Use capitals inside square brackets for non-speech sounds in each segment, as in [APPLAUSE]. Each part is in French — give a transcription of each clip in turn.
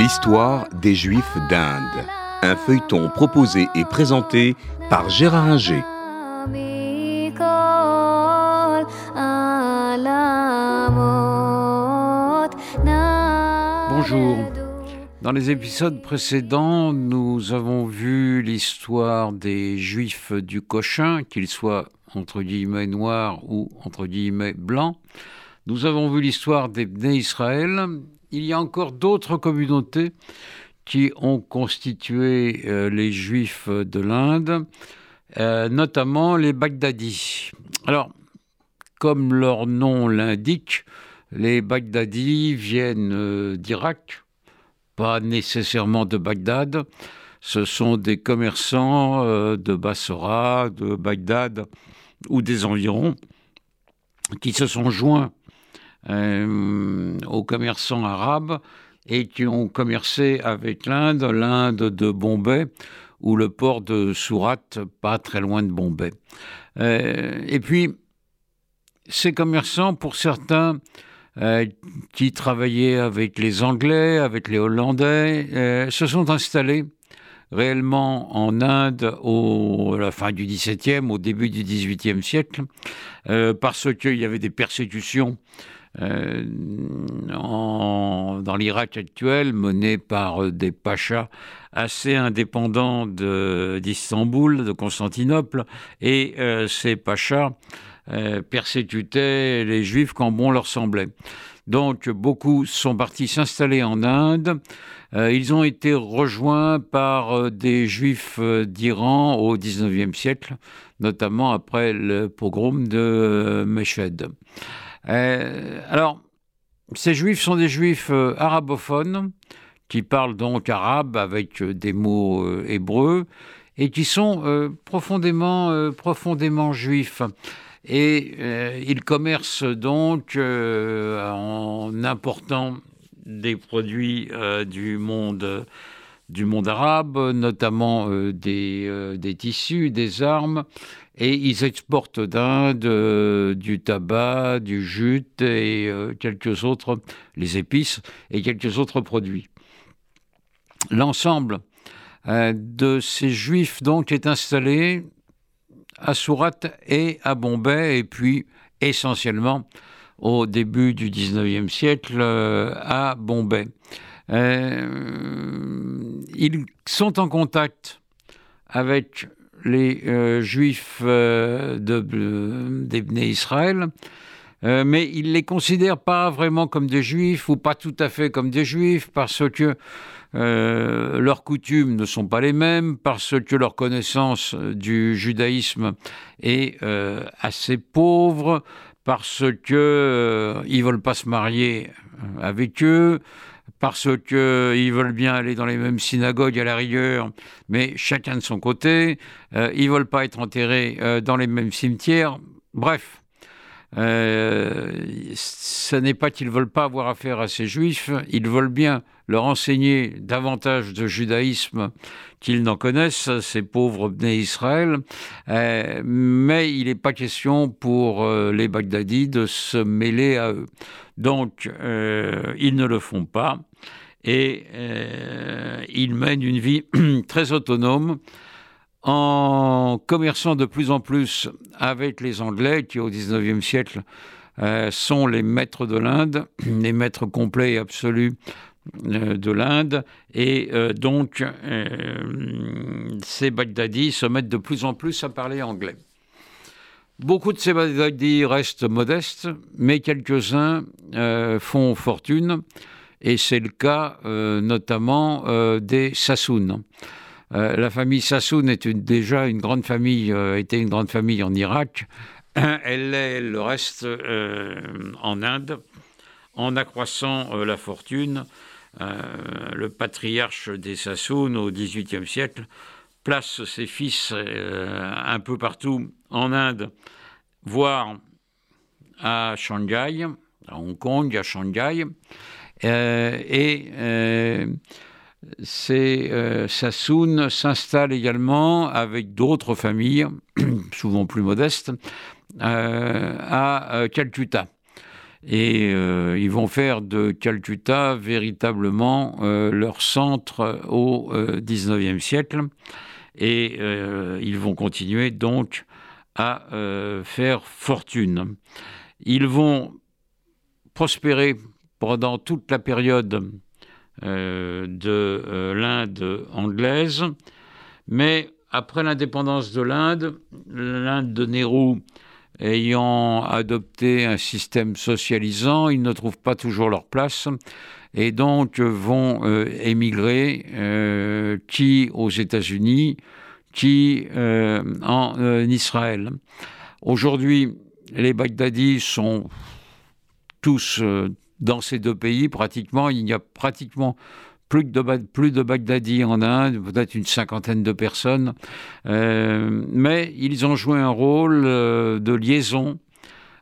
L'histoire des Juifs d'Inde. Un feuilleton proposé et présenté par Gérard Inger. Bonjour. Dans les épisodes précédents, nous avons vu l'histoire des Juifs du Cochin, qu'ils soient entre guillemets noirs ou entre guillemets blancs. Nous avons vu l'histoire des Bnei Israël. Il y a encore d'autres communautés qui ont constitué euh, les Juifs de l'Inde, euh, notamment les Baghdadis. Alors, comme leur nom l'indique, les Baghdadis viennent euh, d'Irak, pas nécessairement de Bagdad. Ce sont des commerçants de Bassora, de Bagdad ou des environs qui se sont joints euh, aux commerçants arabes et qui ont commercé avec l'Inde, l'Inde de Bombay ou le port de Surat, pas très loin de Bombay. Euh, et puis, ces commerçants, pour certains, euh, qui travaillaient avec les Anglais, avec les Hollandais, se sont installés réellement en Inde au, à la fin du XVIIe, au début du XVIIIe siècle, parce qu'il y avait des persécutions euh, dans l'Irak actuel, mené par euh, des pachas assez indépendants d'Istanbul, de, Constantinople, et euh, ces pachas persécutaient les juifs quand bon leur semblait. Donc beaucoup sont partis s'installer en Inde. ils ont été rejoints par des juifs d'Iran au XIXe siècle, notamment après le pogrom de Meshed. Euh, alors, ces juifs sont des juifs euh, arabophones qui parlent donc arabe avec euh, des mots hébreux et qui sont profondément, profondément juifs. Et ils commercent donc en important des produits du monde du monde arabe, notamment des, des, tissus, des armes, et ils exportent d'Inde euh, du tabac, du jute et euh, quelques autres, les épices et quelques autres produits. L'ensemble euh, de ces juifs donc est installé à Surat et à Bombay et puis essentiellement au début du 19e siècle à Bombay. ils sont en contact avec les euh, juifs euh, de, d'Ebné Israël, euh, mais ils ne les considèrent pas vraiment comme des juifs ou pas tout à fait comme des juifs parce que leurs coutumes ne sont pas les mêmes, parce que leur connaissance du judaïsme est assez pauvre, parce qu'ils ne veulent pas se marier avec eux, parce qu'ils veulent bien aller dans les mêmes synagogues à la rigueur, mais chacun de son côté. Euh, ils veulent pas être enterrés euh, dans les mêmes cimetières. Bref, ce n'est pas qu'ils veulent pas avoir affaire à ces juifs, ils veulent bien leur enseigner davantage de judaïsme qu'ils n'en connaissent, ces pauvres Bnei Israël, mais il n'est pas question pour les Baghdadis de se mêler à eux. Donc, ils ne le font pas et ils mènent une vie [CLEARS THROAT] très autonome en commerçant de plus en plus avec les Anglais, qui au XIXe siècle euh, sont les maîtres de l'Inde, [CLEARS THROAT] les maîtres complets et absolus euh, de l'Inde, et euh, donc ces Baghdadis se mettent de plus en plus à parler anglais. Beaucoup de ces Baghdadis restent modestes, mais quelques-uns font fortune, et c'est le cas notamment des Sassoon. Euh, la famille Sassoon est déjà une grande famille, euh, était une grande famille en Irak. [CLEARS THROAT] Elle le reste euh, en Inde, en accroissant la fortune. le patriarche des Sassoon au XVIIIe siècle place ses fils un peu partout en Inde, voire à Shanghai, à Hong Kong, à Shanghai. et c'est euh, Sassoon s'installe également avec d'autres familles, [CLEARS THROAT] souvent plus modestes, euh, à euh, Calcutta. Et ils vont faire de Calcutta véritablement leur centre au XIXe siècle. Et ils vont continuer donc à faire fortune. Ils vont prospérer pendant toute la période de l'Inde anglaise, mais après l'indépendance de l'Inde, l'Inde de Nehru ayant adopté un système socialisant, ils ne trouvent pas toujours leur place et donc vont euh, émigrer, euh, qui aux États-Unis, qui euh, en Israël. Aujourd'hui, les Baghdadis sont tous dans ces deux pays, pratiquement. Il n'y a pratiquement plus de, plus de Baghdadi en Inde, peut-être une cinquantaine de personnes. Euh, mais ils ont joué un rôle euh, de liaison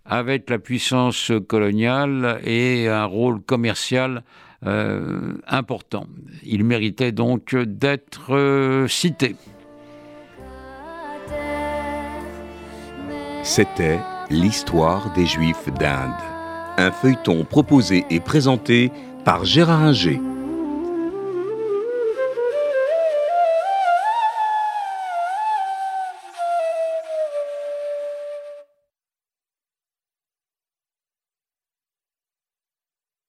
avec la puissance coloniale et un rôle commercial euh, important. Ils méritaient donc d'être cités. C'était l'histoire des Juifs d'Inde, un feuilleton proposé et présenté par Gérard Inger.